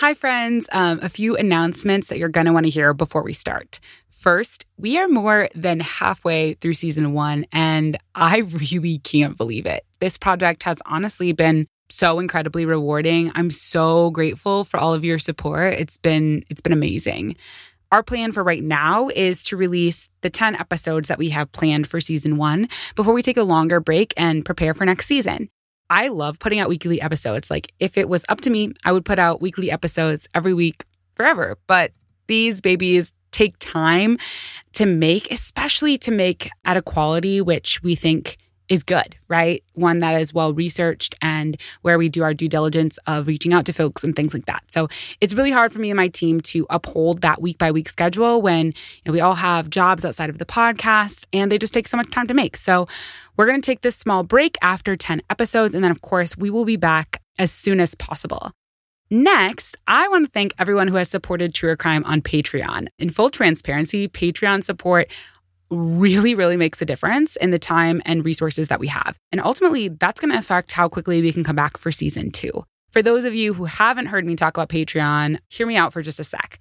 Hi, friends. Um, a few announcements that you're going to want to hear before we start. First, we are more than halfway through season one, and I really can't believe it. This project has honestly been so incredibly rewarding. I'm so grateful for all of your support. It's been it's been amazing. Our plan for right now is to release the 10 episodes that we have planned for season 1 before we take a longer break and prepare for next season. I love putting out weekly episodes. Like, if it was up to me, I would put out weekly episodes every week forever. But these babies take time to make, especially to make at a quality which we think is good, right? One that is well researched and where we do our due diligence of reaching out to folks and things like that. So it's really hard for me and my team to uphold that week by week schedule when you know, we all have jobs outside of the podcast and they just take so much time to make. So we're going to take this small break after 10 episodes. And then, of course, we will be back as soon as possible. Next, I want to thank everyone who has supported Truer Crime on Patreon. In full transparency, Patreon support really, really makes a difference in the time and resources that we have. And ultimately, that's going to affect how quickly we can come back for season two. For those of you who haven't heard me talk about Patreon, hear me out for just a sec.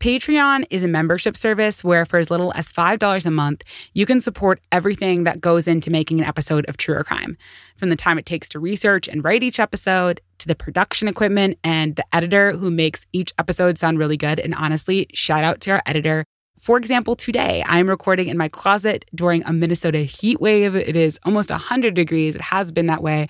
Patreon is a membership service where, for as little as $5 a month, you can support everything that goes into making an episode of Truer Crime. From the time it takes to research and write each episode, to the production equipment and the editor who makes each episode sound really good. And honestly, shout out to our editor. For example, today I'm recording in my closet during a Minnesota heat wave. It is almost 100 degrees. It has been that way.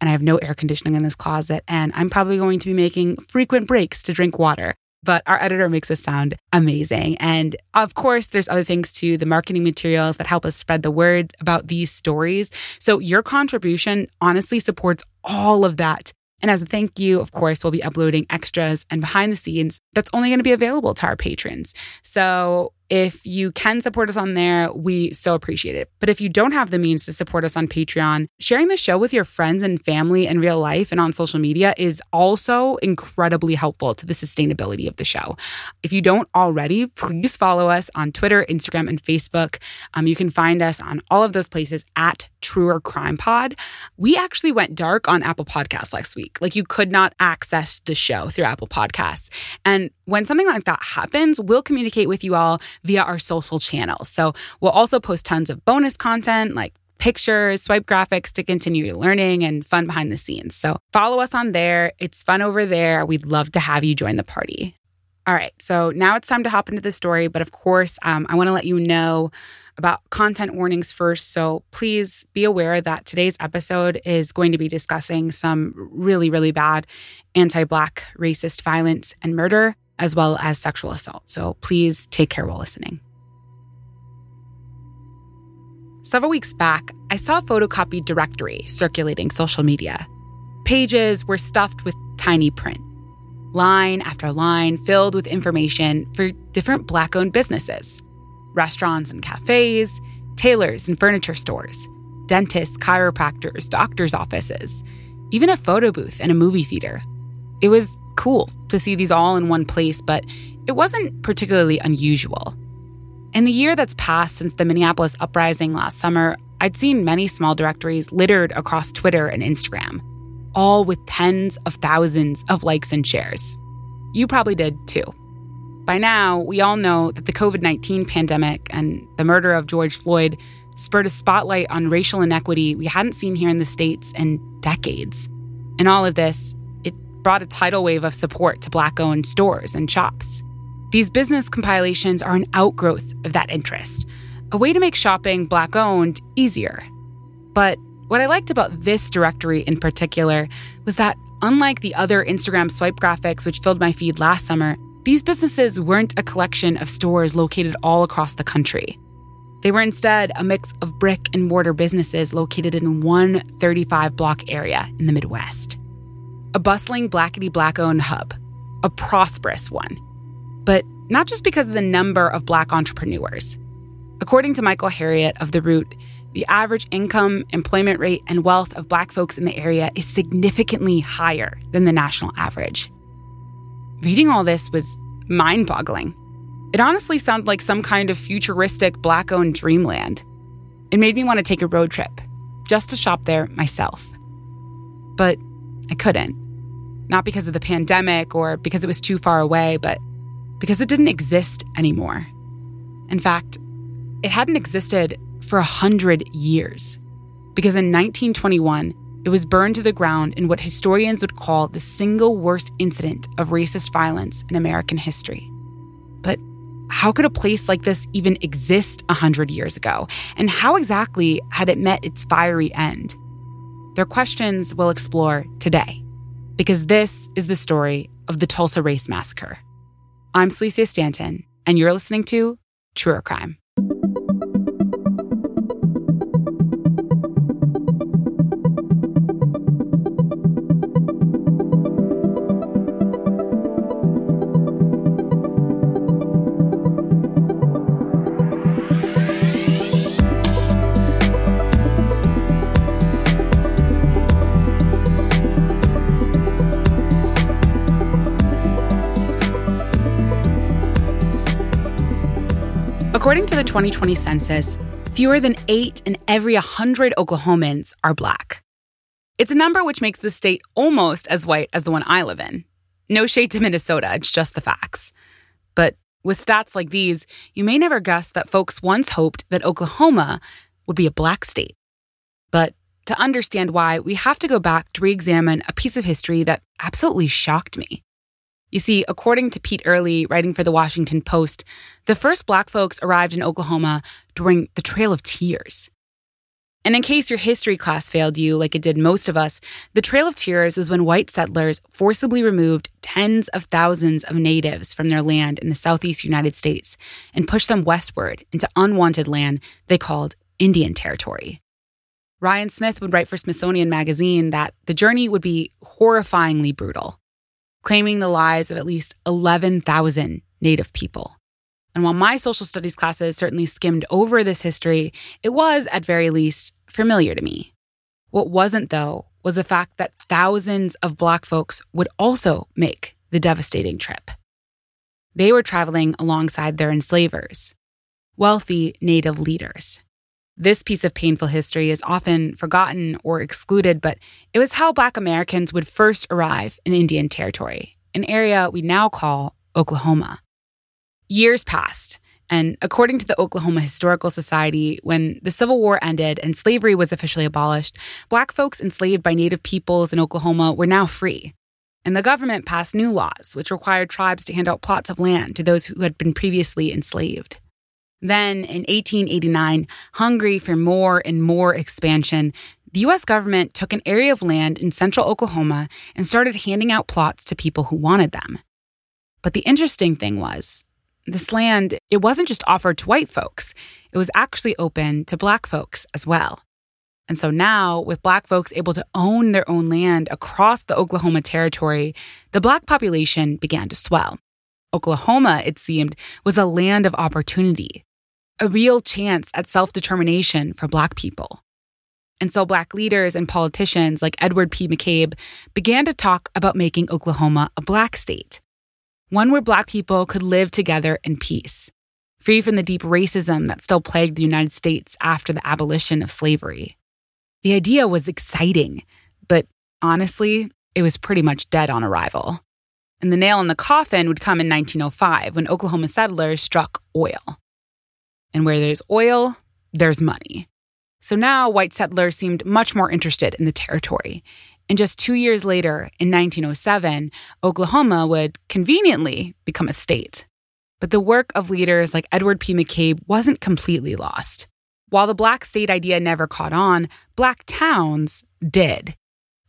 And I have no air conditioning in this closet. And I'm probably going to be making frequent breaks to drink water but our editor makes us sound amazing. And of course, there's other things too the marketing materials that help us spread the word about these stories. So your contribution honestly supports all of that. And as a thank you, of course, we'll be uploading extras and behind the scenes that's only going to be available to our patrons. So if you can support us on there, we so appreciate it. But if you don't have the means to support us on Patreon, sharing the show with your friends and family in real life and on social media is also incredibly helpful to the sustainability of the show. If you don't already, please follow us on Twitter, Instagram, and Facebook. Um, you can find us on all of those places at Truer Crime Pod. We actually went dark on Apple Podcasts last week. Like you could not access the show through Apple Podcasts. And when something like that happens, we'll communicate with you all via our social channels. So we'll also post tons of bonus content like pictures, swipe graphics to continue your learning and fun behind the scenes. So follow us on there. It's fun over there. We'd love to have you join the party. All right, so now it's time to hop into the story. But of course, um, I want to let you know about content warnings first. So please be aware that today's episode is going to be discussing some really, really bad anti Black racist violence and murder as well as sexual assault. So please take care while listening. Several weeks back, I saw a photocopied directory circulating social media. Pages were stuffed with tiny print, line after line filled with information for different Black owned businesses restaurants and cafes, tailors and furniture stores, dentists, chiropractors, doctors' offices, even a photo booth and a movie theater. It was cool to see these all in one place, but it wasn't particularly unusual. In the year that's passed since the Minneapolis uprising last summer, I'd seen many small directories littered across Twitter and Instagram, all with tens of thousands of likes and shares. You probably did too. By now, we all know that the COVID 19 pandemic and the murder of George Floyd spurred a spotlight on racial inequity we hadn't seen here in the States in decades. And all of this brought a tidal wave of support to Black owned stores and shops. These business compilations are an outgrowth of that interest, a way to make shopping Black owned easier. But what I liked about this directory in particular was that, unlike the other Instagram swipe graphics which filled my feed last summer, these businesses weren't a collection of stores located all across the country. They were instead a mix of brick and mortar businesses located in one 35 block area in the Midwest a bustling blackety black owned hub, a prosperous one. But not just because of the number of black entrepreneurs. According to Michael Harriot of The Root, the average income, employment rate, and wealth of black folks in the area is significantly higher than the national average. Reading all this was mind boggling. It honestly sounded like some kind of futuristic black owned dreamland. It made me want to take a road trip, just to shop there myself. But I couldn't. Not because of the pandemic or because it was too far away, but because it didn't exist anymore. In fact, it hadn't existed for a hundred years. Because in 1921, it was burned to the ground in what historians would call the single worst incident of racist violence in American history. But how could a place like this even exist 100 years ago? And how exactly had it met its fiery end? They're questions we'll explore today, because this is the story of the Tulsa Race Massacre. I'm Celicia Stanton, and you're listening to Truer Crime. According to the 2020 census, fewer than eight in every 100 Oklahomans are black. It's a number which makes the state almost as white as the one I live in. No shade to Minnesota, it's just the facts. But with stats like these, you may never guess that folks once hoped that Oklahoma would be a black state. But to understand why, we have to go back to re examine a piece of history that absolutely shocked me. You see, according to Pete Earley, writing for the Washington Post, the first black folks arrived in Oklahoma during the Trail of Tears. And in case your history class failed you, like it did most of us, the Trail of Tears was when white settlers forcibly removed tens of thousands of natives from their land in the southeast United States and pushed them westward into unwanted land they called Indian Territory. Ryan Smith would write for Smithsonian Magazine that the journey would be horrifyingly brutal claiming the lives of at least 11,000 Native people. And while my social studies classes certainly skimmed over this history, it was, at very least, familiar to me. What wasn't, though, was the fact that thousands of Black folks would also make the devastating trip. They were traveling alongside their enslavers, wealthy Native leaders. This piece of painful history is often forgotten or excluded, but it was how Black Americans would first arrive in Indian Territory, an area we now call Oklahoma. Years passed, and according to the Oklahoma Historical Society, when the Civil War ended and slavery was officially abolished, Black folks enslaved by Native peoples in Oklahoma were now free. And the government passed new laws, which required tribes to hand out plots of land to those who had been previously enslaved. Then in 1889, hungry for more and more expansion, the US government took an area of land in central Oklahoma and started handing out plots to people who wanted them. But the interesting thing was, this land, it wasn't just offered to white folks, it was actually open to black folks as well. And so now, with black folks able to own their own land across the Oklahoma Territory, the black population began to swell. Oklahoma, it seemed, was a land of opportunity a real chance at self determination for Black people. And so Black leaders and politicians like Edward P. McCabe began to talk about making Oklahoma a Black state, one where Black people could live together in peace, free from the deep racism that still plagued the United States after the abolition of slavery. The idea was exciting, but honestly, it was pretty much dead on arrival. And the nail in the coffin would come in 1905 when Oklahoma settlers struck oil. And where there's oil, there's money. So now white settlers seemed much more interested in the territory. And just two years later, in 1907, Oklahoma would conveniently become a state. But the work of leaders like Edward P. McCabe wasn't completely lost. While the black state idea never caught on, black towns did.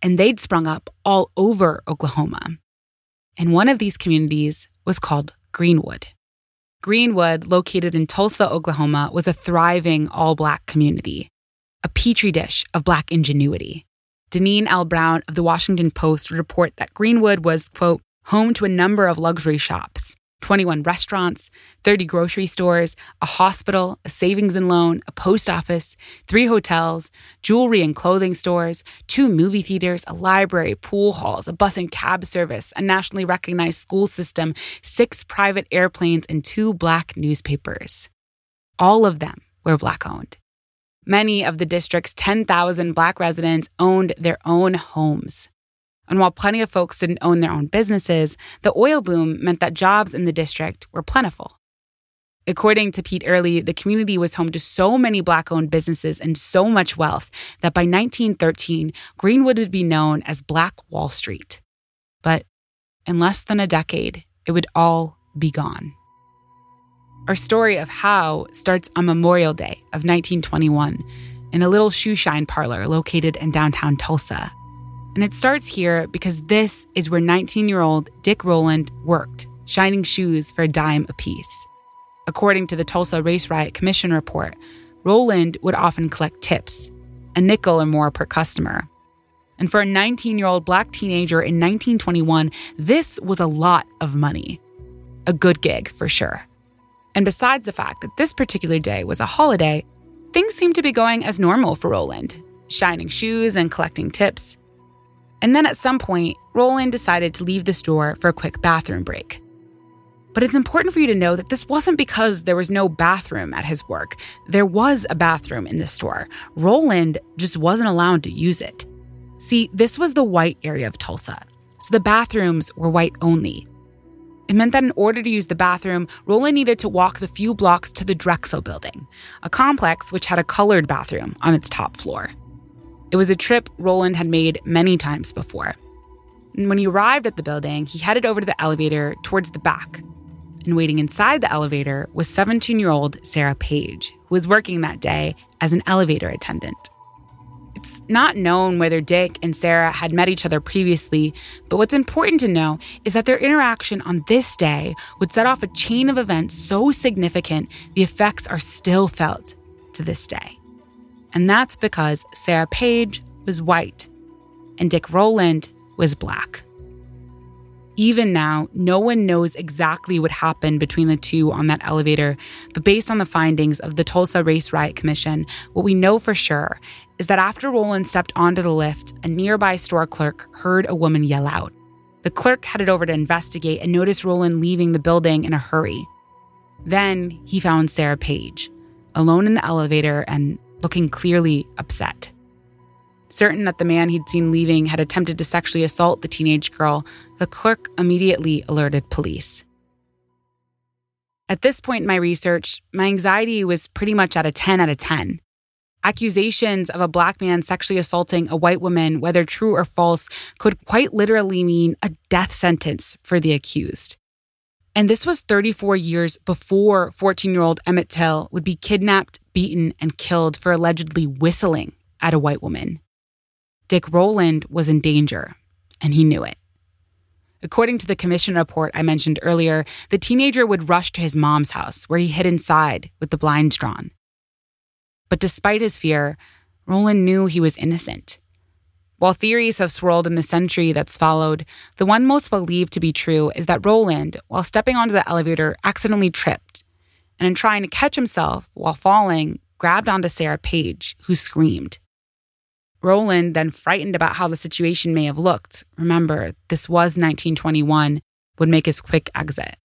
And they'd sprung up all over Oklahoma. And one of these communities was called Greenwood. Greenwood, located in Tulsa, Oklahoma, was a thriving all black community, a petri dish of black ingenuity. Deneen L. Brown of the Washington Post would report that Greenwood was, quote, home to a number of luxury shops, 21 restaurants, 30 grocery stores, a hospital, a savings and loan, a post office, three hotels, jewelry and clothing stores, two movie theaters, a library, pool halls, a bus and cab service, a nationally recognized school system, six private airplanes, and two black newspapers. All of them were black owned. Many of the district's 10,000 black residents owned their own homes. And while plenty of folks didn't own their own businesses, the oil boom meant that jobs in the district were plentiful. According to Pete Earley, the community was home to so many Black owned businesses and so much wealth that by 1913, Greenwood would be known as Black Wall Street. But in less than a decade, it would all be gone. Our story of how starts on Memorial Day of 1921 in a little shoe shine parlor located in downtown Tulsa. And it starts here because this is where 19 year old Dick Rowland worked, shining shoes for a dime apiece. According to the Tulsa Race Riot Commission report, Rowland would often collect tips, a nickel or more per customer. And for a 19 year old black teenager in 1921, this was a lot of money. A good gig, for sure. And besides the fact that this particular day was a holiday, things seemed to be going as normal for Rowland shining shoes and collecting tips. And then at some point, Rowland decided to leave the store for a quick bathroom break. But it's important for you to know that this wasn't because there was no bathroom at his work. There was a bathroom in the store. Rowland just wasn't allowed to use it. See, this was the white area of Tulsa, so the bathrooms were white only. It meant that in order to use the bathroom, Rowland needed to walk the few blocks to the Drexel building, a complex which had a colored bathroom on its top floor. It was a trip Rowland had made many times before. And when he arrived at the building, he headed over to the elevator towards the back, and waiting inside the elevator was 17 year old Sarah Page, who was working that day as an elevator attendant. It's not known whether Dick and Sarah had met each other previously, but what's important to know is that their interaction on this day would set off a chain of events so significant the effects are still felt to this day. And that's because Sarah Page was white and Dick Rowland was black. Even now, no one knows exactly what happened between the two on that elevator, but based on the findings of the Tulsa Race Riot Commission, what we know for sure is that after Rowland stepped onto the lift, a nearby store clerk heard a woman yell out. The clerk headed over to investigate and noticed Rowland leaving the building in a hurry. Then he found Sarah Page, alone in the elevator and looking clearly upset. Certain that the man he'd seen leaving had attempted to sexually assault the teenage girl, the clerk immediately alerted police. At this point in my research, my anxiety was pretty much at a 10 out of 10. Accusations of a black man sexually assaulting a white woman, whether true or false, could quite literally mean a death sentence for the accused. And this was 34 years before 14 year old Emmett Till would be kidnapped, beaten, and killed for allegedly whistling at a white woman. Dick Rowland was in danger, and he knew it. According to the commission report I mentioned earlier, the teenager would rush to his mom's house, where he hid inside with the blinds drawn. But despite his fear, Rowland knew he was innocent. While theories have swirled in the century that's followed, the one most believed to be true is that Rowland, while stepping onto the elevator, accidentally tripped, and in trying to catch himself while falling, grabbed onto Sarah Page, who screamed. Rowland, then frightened about how the situation may have looked, remember, this was 1921, would make his quick exit.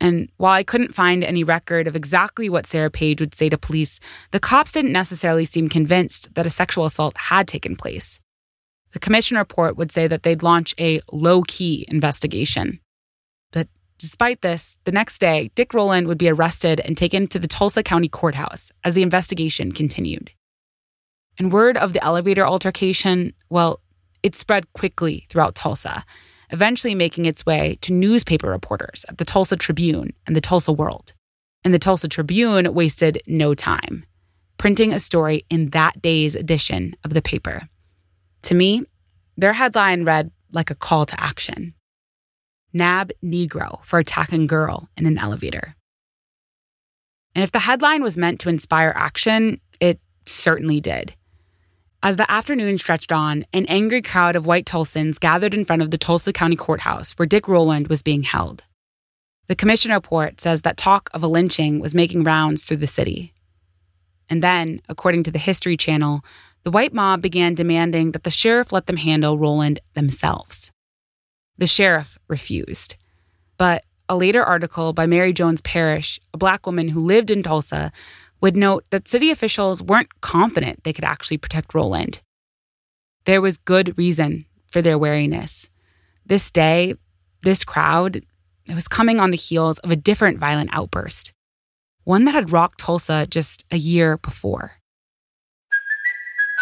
And while I couldn't find any record of exactly what Sarah Page would say to police, the cops didn't necessarily seem convinced that a sexual assault had taken place. The commission report would say that they'd launch a low key investigation. But despite this, the next day, Dick Rowland would be arrested and taken to the Tulsa County Courthouse as the investigation continued. And word of the elevator altercation, well, it spread quickly throughout Tulsa, eventually making its way to newspaper reporters at the Tulsa Tribune and the Tulsa World. And the Tulsa Tribune wasted no time, printing a story in that day's edition of the paper. To me, their headline read like a call to action Nab Negro for attacking girl in an elevator. And if the headline was meant to inspire action, it certainly did. As the afternoon stretched on, an angry crowd of white Tulsans gathered in front of the Tulsa County Courthouse where Dick Rowland was being held. The commission report says that talk of a lynching was making rounds through the city. And then, according to the History Channel, the white mob began demanding that the sheriff let them handle Rowland themselves. The sheriff refused. But a later article by Mary Jones Parrish, a black woman who lived in Tulsa, would note that city officials weren't confident they could actually protect Rowland. There was good reason for their wariness. This day, this crowd, it was coming on the heels of a different violent outburst, one that had rocked Tulsa just a year before.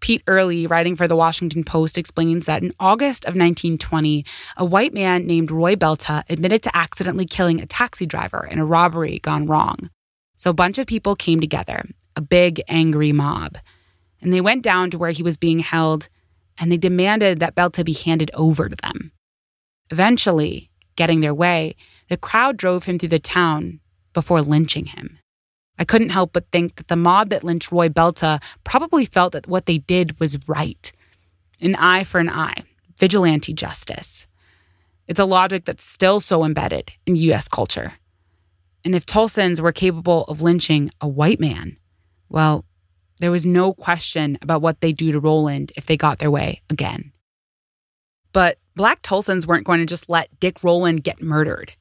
Pete Earley, writing for the Washington Post, explains that in August of 1920, a white man named Roy Belton admitted to accidentally killing a taxi driver in a robbery gone wrong. So a bunch of people came together, a big, angry mob. And they went down to where he was being held and they demanded that Belton be handed over to them. Eventually, getting their way, the crowd drove him through the town before lynching him. I couldn't help but think that the mob that lynched Roy Belton probably felt that what they did was right. An eye for an eye, vigilante justice. It's a logic that's still so embedded in US culture. And if Tulsans were capable of lynching a white man, well, there was no question about what they'd do to Rowland if they got their way again. But black Tulsans weren't going to just let Dick Rowland get murdered.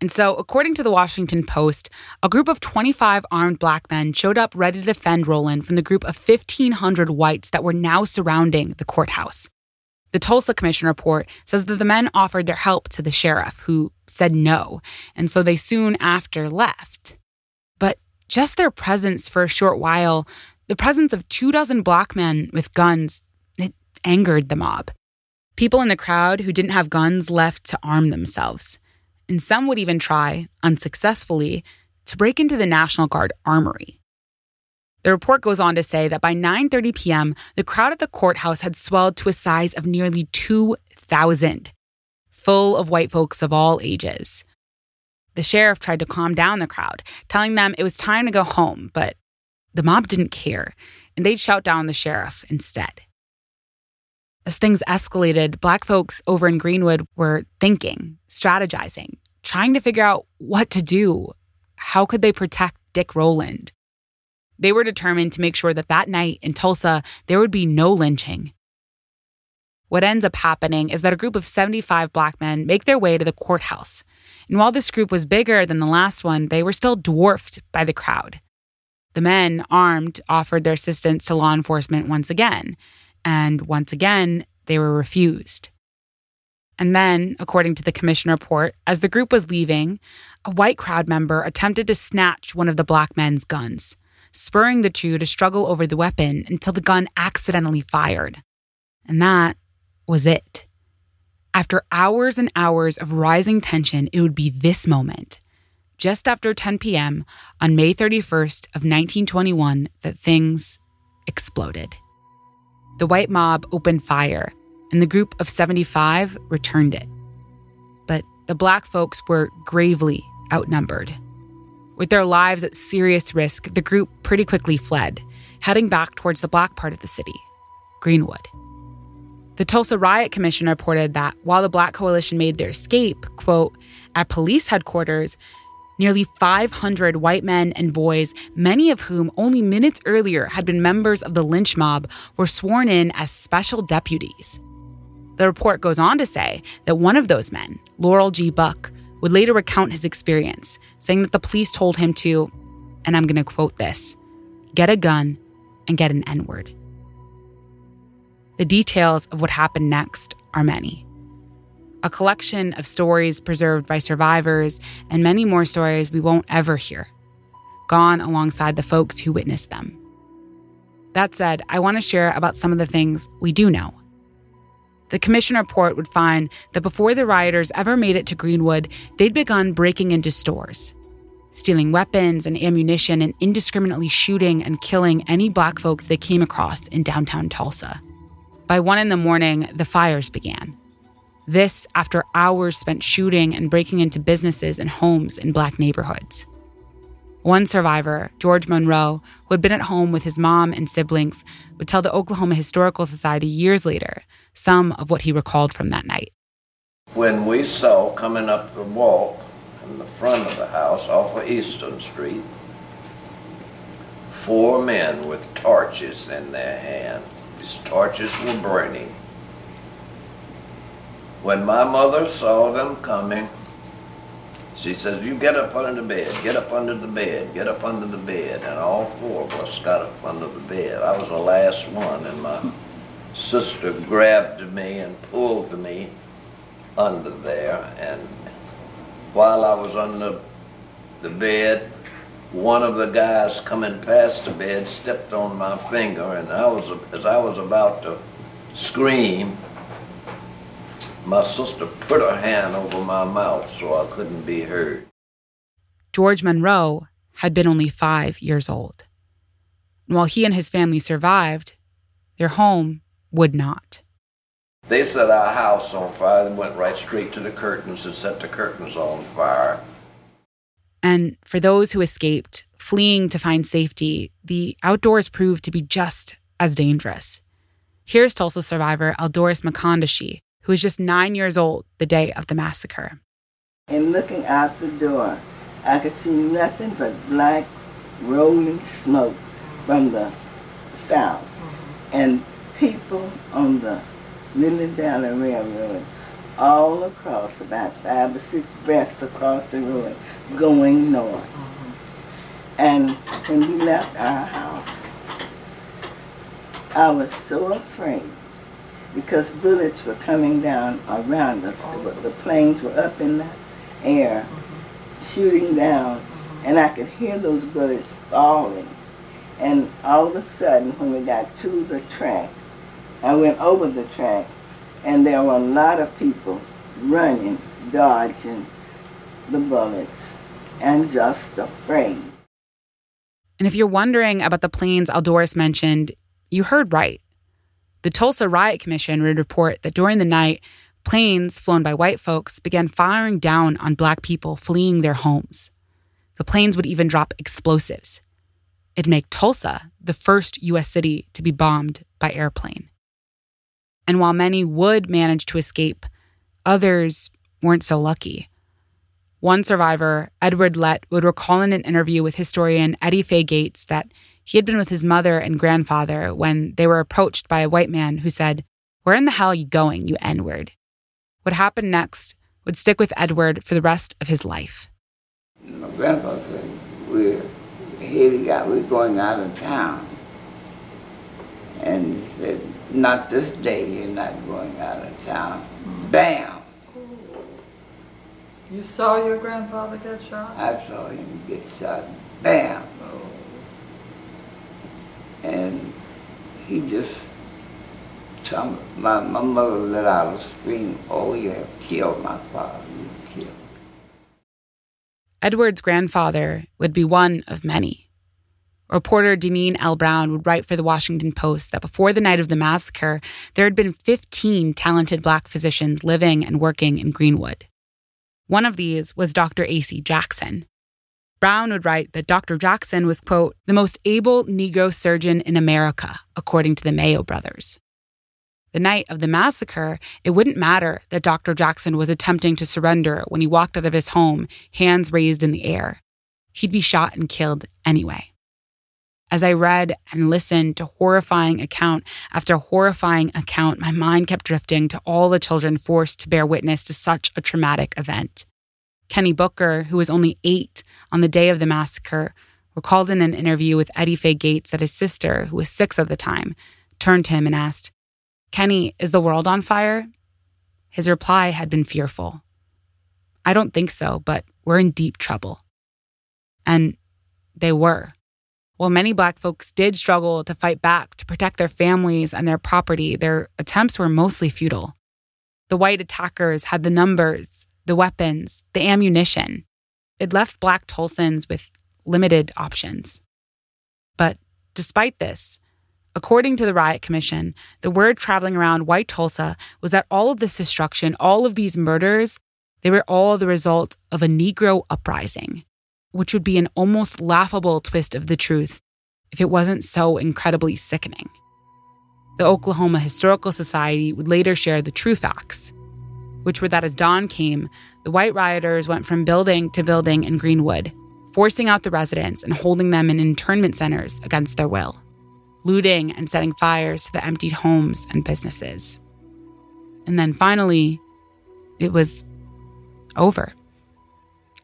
And so, according to the Washington Post, a group of 25 armed black men showed up ready to defend Rowland from the group of 1,500 whites that were now surrounding the courthouse. The Tulsa Commission report says that the men offered their help to the sheriff, who said no, and so they soon after left. But just their presence for a short while, the presence of two dozen black men with guns, it angered the mob. People in the crowd who didn't have guns left to arm themselves and some would even try, unsuccessfully, to break into the National Guard armory. The report goes on to say that by 9:30 p.m., the crowd at the courthouse had swelled to a size of nearly 2,000, full of white folks of all ages. The sheriff tried to calm down the crowd, telling them it was time to go home, but the mob didn't care, and they'd shout down the sheriff instead. As things escalated, Black folks over in Greenwood were thinking, strategizing, trying to figure out what to do. How could they protect Dick Rowland? They were determined to make sure that that night in Tulsa, there would be no lynching. What ends up happening is that a group of 75 black men make their way to the courthouse. And while this group was bigger than the last one, they were still dwarfed by the crowd. The men, armed, offered their assistance to law enforcement once again. And once again, they were refused. And then, according to the commission report, as the group was leaving, a white crowd member attempted to snatch one of the black men's guns, spurring the two to struggle over the weapon until the gun accidentally fired. And that was it. After hours and hours of rising tension, it would be this moment, just after 10 p.m. on May 31st of 1921, that things exploded. The white mob opened fire, and the group of 75 returned it. But the black folks were gravely outnumbered. With their lives at serious risk, the group pretty quickly fled, heading back towards the black part of the city, Greenwood. The Tulsa Riot Commission reported that while the Black Coalition made their escape, quote, at police headquarters, nearly 500 white men and boys, many of whom only minutes earlier had been members of the lynch mob, were sworn in as special deputies. The report goes on to say that one of those men, Laurel G. Buck, would later recount his experience, saying that the police told him to, and I'm going to quote this get a gun and get an N word. The details of what happened next are many. A collection of stories preserved by survivors, and many more stories we won't ever hear, gone alongside the folks who witnessed them. That said, I want to share about some of the things we do know the commission report would find that before the rioters ever made it to Greenwood, they'd begun breaking into stores, stealing weapons and ammunition, and indiscriminately shooting and killing any black folks they came across in downtown Tulsa. By one in the morning, the fires began. This after hours spent shooting and breaking into businesses and homes in black neighborhoods. One survivor, George Monroe, who had been at home with his mom and siblings, would tell the Oklahoma Historical Society years later some of what he recalled from that night. When we saw coming up the walk in the front of the house off of Eastern Street, four men with torches in their hands. These torches were burning. When my mother saw them coming, she says, You get up under the bed, get up under the bed, get up under the bed. And all four of us got up under the bed. I was the last one, in my sister grabbed me and pulled me under there. And while I was under the bed, one of the guys coming past the bed stepped on my finger, and I was as I was about to scream, my sister put her hand over my mouth so I couldn't be heard. George Monroe had been only five years old. And while he and his family survived, their home would not. They set our house on fire and went right straight to the curtains and set the curtains on fire. And for those who escaped, fleeing to find safety, the outdoors proved to be just as dangerous. Here's Tulsa survivor Eldoris McCondichie, who was just nine years old the day of the massacre. And looking out the door, I could see nothing but black rolling smoke from the south. And people on the Midland Valley Railroad all across, about five or six breaths across the road, going north. Mm-hmm. And when we left our house, I was so afraid because bullets were coming down around us. Oh. The, the planes were up in the air, mm-hmm. shooting down, mm-hmm. and I could hear those bullets falling. And all of a sudden, when we got to the track, I went over the track, and there were a lot of people running, dodging the bullets, and just afraid. And if you're wondering about the planes Eldoris mentioned, you heard right. The Tulsa Riot Commission would report that during the night, planes flown by white folks began firing down on black people fleeing their homes. The planes would even drop explosives. It'd make Tulsa the first U.S. city to be bombed by airplane. And while many would manage to escape, others weren't so lucky. One survivor, Edward Lett, would recall in an interview with historian Eddie Faye Gates that he had been with his mother and grandfather when they were approached by a white man who said, Where in the hell are you going, you N word? What happened next would stick with Edward for the rest of his life. My grandfather said, We're heading out, we're going out of town. And he said, Not this day, you're not going out of town. Bam! You saw your grandfather get shot? I saw him get shot. Bam! And he just, told my, my mother let out a scream, oh, you have killed my father, you killed. Edward's grandfather would be one of many. Reporter Deneen L. Brown would write for the Washington Post that before the night of the massacre, there had been 15 talented black physicians living and working in Greenwood. One of these was Dr. A.C. Jackson. Brown would write that Dr. Jackson was, quote, the most able Negro surgeon in America, according to the Mayo brothers. The night of the massacre, it wouldn't matter that Dr. Jackson was attempting to surrender when he walked out of his home, hands raised in the air. He'd be shot and killed anyway. As I read and listened to horrifying account after horrifying account, my mind kept drifting to all the children forced to bear witness to such a traumatic event. Kenny Booker, who was only eight on the day of the massacre, recalled in an interview with Eddie Faye Gates that his sister, who was six at the time, turned to him and asked, Kenny, is the world on fire? His reply had been fearful. I don't think so, but we're in deep trouble. And they were. While many black folks did struggle to fight back to protect their families and their property, their attempts were mostly futile. The white attackers had the numbers, the weapons, the ammunition. It left black Tulsans with limited options. But despite this, according to the Riot Commission, the word traveling around white Tulsa was that all of this destruction, all of these murders, they were all the result of a Negro uprising. Which would be an almost laughable twist of the truth if it wasn't so incredibly sickening. The Oklahoma Historical Society would later share the true facts, which were that as dawn came, the white rioters went from building to building in Greenwood, forcing out the residents and holding them in internment centers against their will, looting and setting fires to the emptied homes and businesses. And then finally, it was over.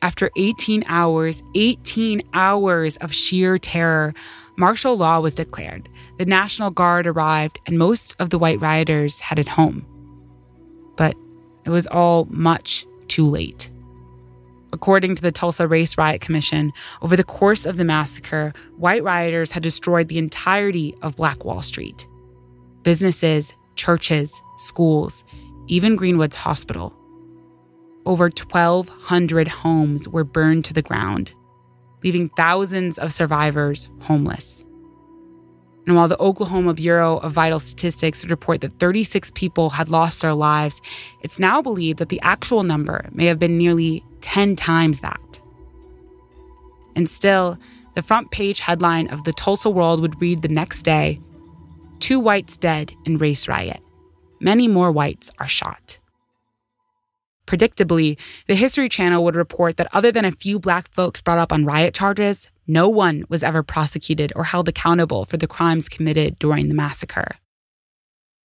After 18 hours, 18 hours of sheer terror, martial law was declared. The National Guard arrived, and most of the white rioters headed home. But it was all much too late. According to the Tulsa Race Riot Commission, over the course of the massacre, white rioters had destroyed the entirety of Black Wall Street businesses, churches, schools, even Greenwood's hospital. Over 1,200 homes were burned to the ground, leaving thousands of survivors homeless. And while the Oklahoma Bureau of Vital Statistics would report that 36 people had lost their lives, it's now believed that the actual number may have been nearly 10 times that. And still, the front page headline of the Tulsa World would read the next day Two whites dead in race riot. Many more whites are shot. Predictably, the History Channel would report that other than a few black folks brought up on riot charges, no one was ever prosecuted or held accountable for the crimes committed during the massacre.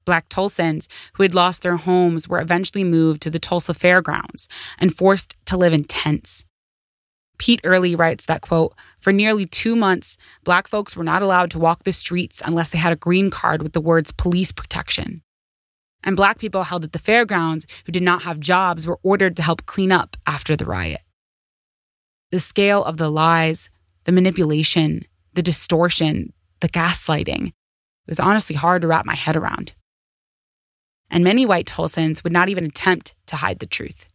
Black Tulsans who had lost their homes were eventually moved to the Tulsa Fairgrounds and forced to live in tents. Pete Earley writes that, quote, for nearly two months, black folks were not allowed to walk the streets unless they had a green card with the words police protection. And black people held at the fairgrounds who did not have jobs were ordered to help clean up after the riot. The scale of the lies, the manipulation, the distortion, the gaslighting it was honestly hard to wrap my head around. And many white Tulsans would not even attempt to hide the truth.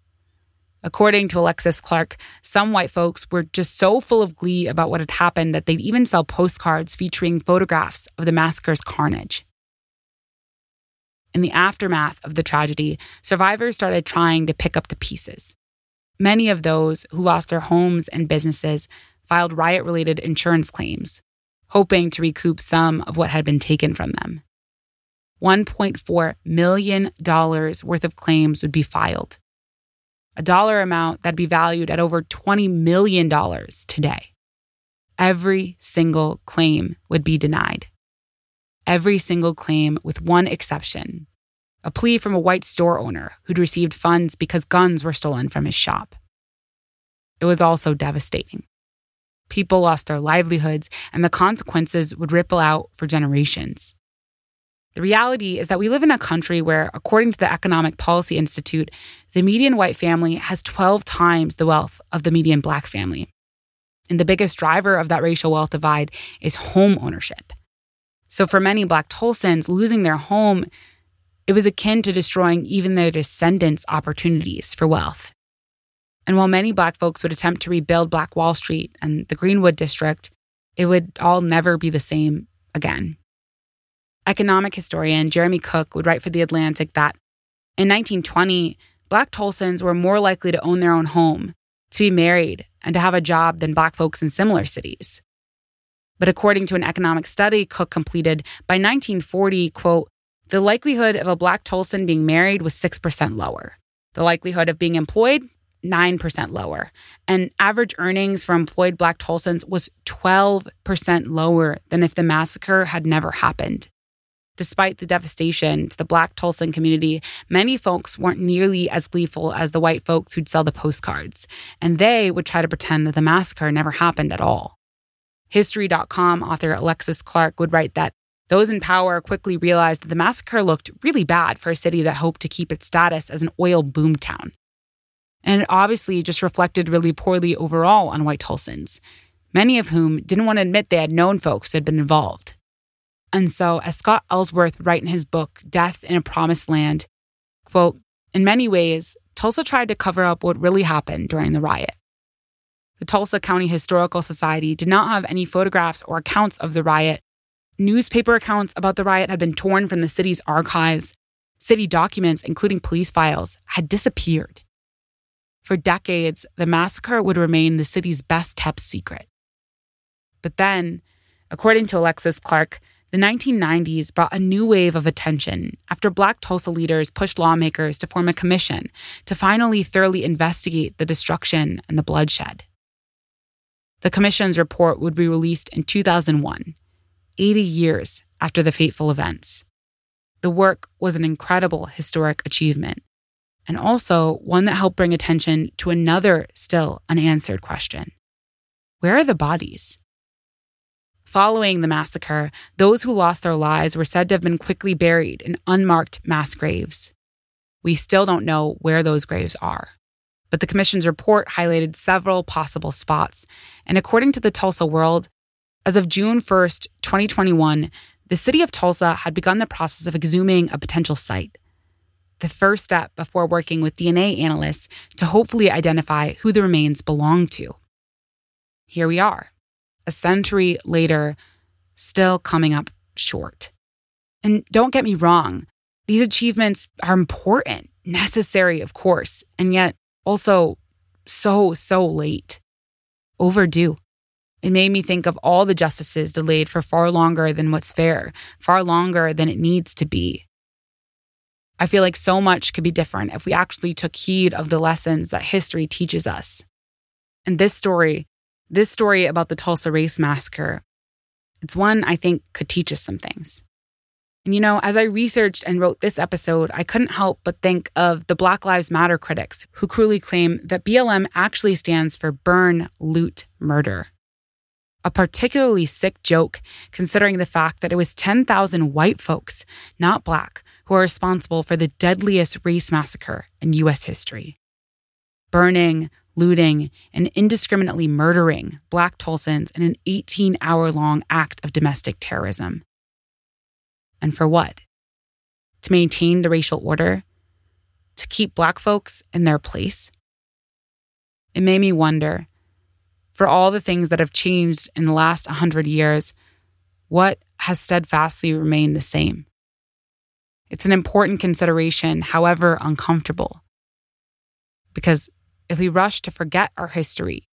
According to Alexis Clark, some white folks were just so full of glee about what had happened that they'd even sell postcards featuring photographs of the massacre's carnage. In the aftermath of the tragedy, survivors started trying to pick up the pieces. Many of those who lost their homes and businesses filed riot related insurance claims, hoping to recoup some of what had been taken from them. $1.4 million worth of claims would be filed, a dollar amount that'd be valued at over $20 million today. Every single claim would be denied. Every single claim, with one exception a plea from a white store owner who'd received funds because guns were stolen from his shop. It was also devastating. People lost their livelihoods, and the consequences would ripple out for generations. The reality is that we live in a country where, according to the Economic Policy Institute, the median white family has 12 times the wealth of the median black family. And the biggest driver of that racial wealth divide is home ownership. So, for many black Tulsans, losing their home, it was akin to destroying even their descendants' opportunities for wealth. And while many black folks would attempt to rebuild Black Wall Street and the Greenwood District, it would all never be the same again. Economic historian Jeremy Cook would write for The Atlantic that in 1920, Black Tulsans were more likely to own their own home, to be married, and to have a job than Black folks in similar cities. But according to an economic study Cook completed, by 1940, quote, the likelihood of a Black Tulsan being married was 6% lower. The likelihood of being employed, 9% lower. And average earnings for employed Black Tulsans was 12% lower than if the massacre had never happened. Despite the devastation to the Black Tulsan community, many folks weren't nearly as gleeful as the white folks who'd sell the postcards, and they would try to pretend that the massacre never happened at all. History.com author Alexis Clark would write that those in power quickly realized that the massacre looked really bad for a city that hoped to keep its status as an oil boomtown. And it obviously just reflected really poorly overall on white Tulsans, many of whom didn't want to admit they had known folks who had been involved. And so, as Scott Ellsworth writes in his book, Death in a Promised Land, quote, in many ways, Tulsa tried to cover up what really happened during the riot. The Tulsa County Historical Society did not have any photographs or accounts of the riot. Newspaper accounts about the riot had been torn from the city's archives. City documents, including police files, had disappeared. For decades, the massacre would remain the city's best kept secret. But then, according to Alexis Clark, the 1990s brought a new wave of attention after Black Tulsa leaders pushed lawmakers to form a commission to finally thoroughly investigate the destruction and the bloodshed. The commission's report would be released in 2001, 80 years after the fateful events. The work was an incredible historic achievement, and also one that helped bring attention to another still unanswered question Where are the bodies? Following the massacre, those who lost their lives were said to have been quickly buried in unmarked mass graves. We still don't know where those graves are. But the Commission's report highlighted several possible spots. And according to the Tulsa World, as of June 1st, 2021, the city of Tulsa had begun the process of exhuming a potential site. The first step before working with DNA analysts to hopefully identify who the remains belong to. Here we are a century later, still coming up short. And don't get me wrong, these achievements are important, necessary, of course, and yet also so, so late. Overdue. It made me think of all the justices delayed for far longer than what's fair, far longer than it needs to be. I feel like so much could be different if we actually took heed of the lessons that history teaches us. And this story this story about the Tulsa Race Massacre, it's one I think could teach us some things. And you know, as I researched and wrote this episode, I couldn't help but think of the Black Lives Matter critics who cruelly claim that BLM actually stands for burn, loot, murder. A particularly sick joke, considering the fact that it was 10,000 white folks, not black, who are responsible for the deadliest race massacre in U.S. history. Burning, looting, and indiscriminately murdering Black Tulsans in an 18 hour long act of domestic terrorism. And for what? To maintain the racial order? To keep Black folks in their place? It made me wonder for all the things that have changed in the last 100 years, what has steadfastly remained the same? It's an important consideration, however uncomfortable. Because if we rush to forget our history,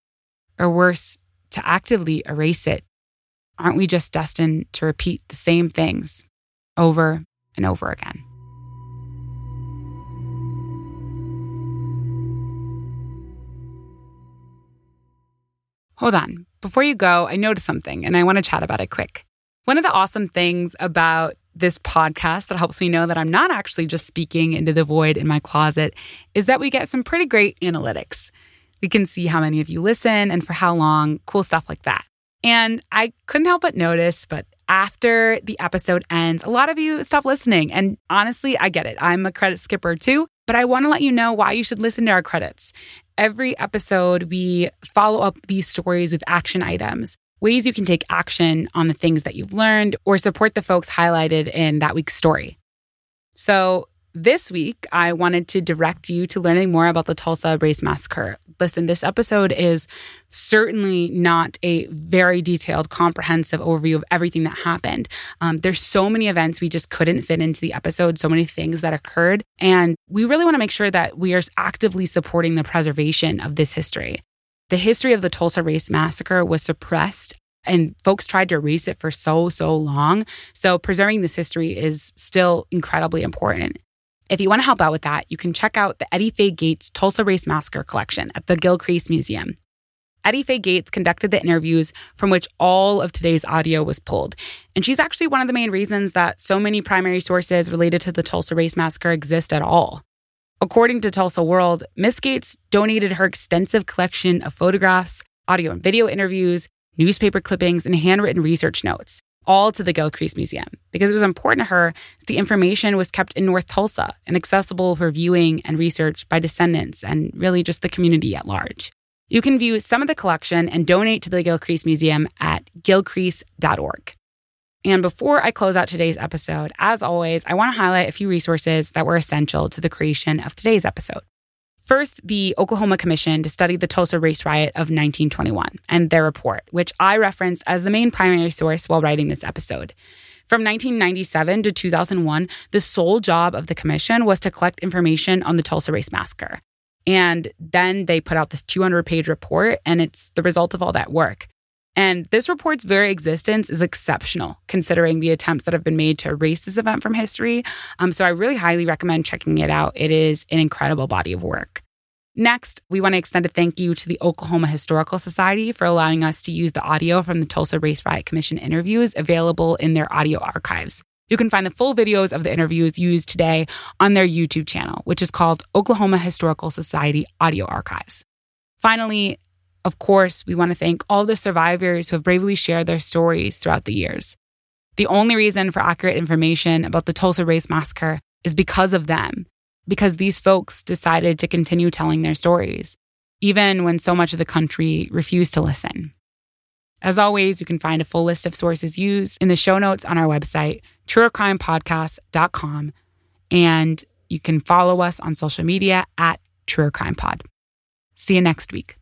or worse, to actively erase it, aren't we just destined to repeat the same things over and over again? Hold on. Before you go, I noticed something and I want to chat about it quick. One of the awesome things about this podcast that helps me know that I'm not actually just speaking into the void in my closet is that we get some pretty great analytics. We can see how many of you listen and for how long, cool stuff like that. And I couldn't help but notice, but after the episode ends, a lot of you stop listening. And honestly, I get it. I'm a credit skipper too, but I want to let you know why you should listen to our credits. Every episode, we follow up these stories with action items ways you can take action on the things that you've learned or support the folks highlighted in that week's story. So, this week, I wanted to direct you to learning more about the Tulsa Race Massacre. Listen, this episode is certainly not a very detailed, comprehensive overview of everything that happened. Um, there's so many events we just couldn't fit into the episode, so many things that occurred. And we really want to make sure that we are actively supporting the preservation of this history. The history of the Tulsa Race Massacre was suppressed and folks tried to erase it for so, so long. So preserving this history is still incredibly important. If you want to help out with that, you can check out the Eddie Faye Gates Tulsa Race Massacre collection at the Gilcrease Museum. Eddie Faye Gates conducted the interviews from which all of today's audio was pulled. And she's actually one of the main reasons that so many primary sources related to the Tulsa Race Massacre exist at all. According to Tulsa World, Miss Gates donated her extensive collection of photographs, audio and video interviews, newspaper clippings, and handwritten research notes, all to the Gilcrease Museum, because it was important to her that the information was kept in North Tulsa and accessible for viewing and research by descendants and really just the community at large. You can view some of the collection and donate to the Gilcrease Museum at gilcrease.org. And before I close out today's episode, as always, I want to highlight a few resources that were essential to the creation of today's episode. First, the Oklahoma Commission to study the Tulsa race riot of 1921 and their report, which I reference as the main primary source while writing this episode. From 1997 to 2001, the sole job of the commission was to collect information on the Tulsa Race Massacre. And then they put out this 200 page report, and it's the result of all that work. And this report's very existence is exceptional considering the attempts that have been made to erase this event from history. Um, so I really highly recommend checking it out. It is an incredible body of work. Next, we want to extend a thank you to the Oklahoma Historical Society for allowing us to use the audio from the Tulsa Race Riot Commission interviews available in their audio archives. You can find the full videos of the interviews used today on their YouTube channel, which is called Oklahoma Historical Society Audio Archives. Finally, of course, we want to thank all the survivors who have bravely shared their stories throughout the years. The only reason for accurate information about the Tulsa Race Massacre is because of them, because these folks decided to continue telling their stories, even when so much of the country refused to listen. As always, you can find a full list of sources used in the show notes on our website, truercrimepodcast.com, and you can follow us on social media at truercrimepod. See you next week.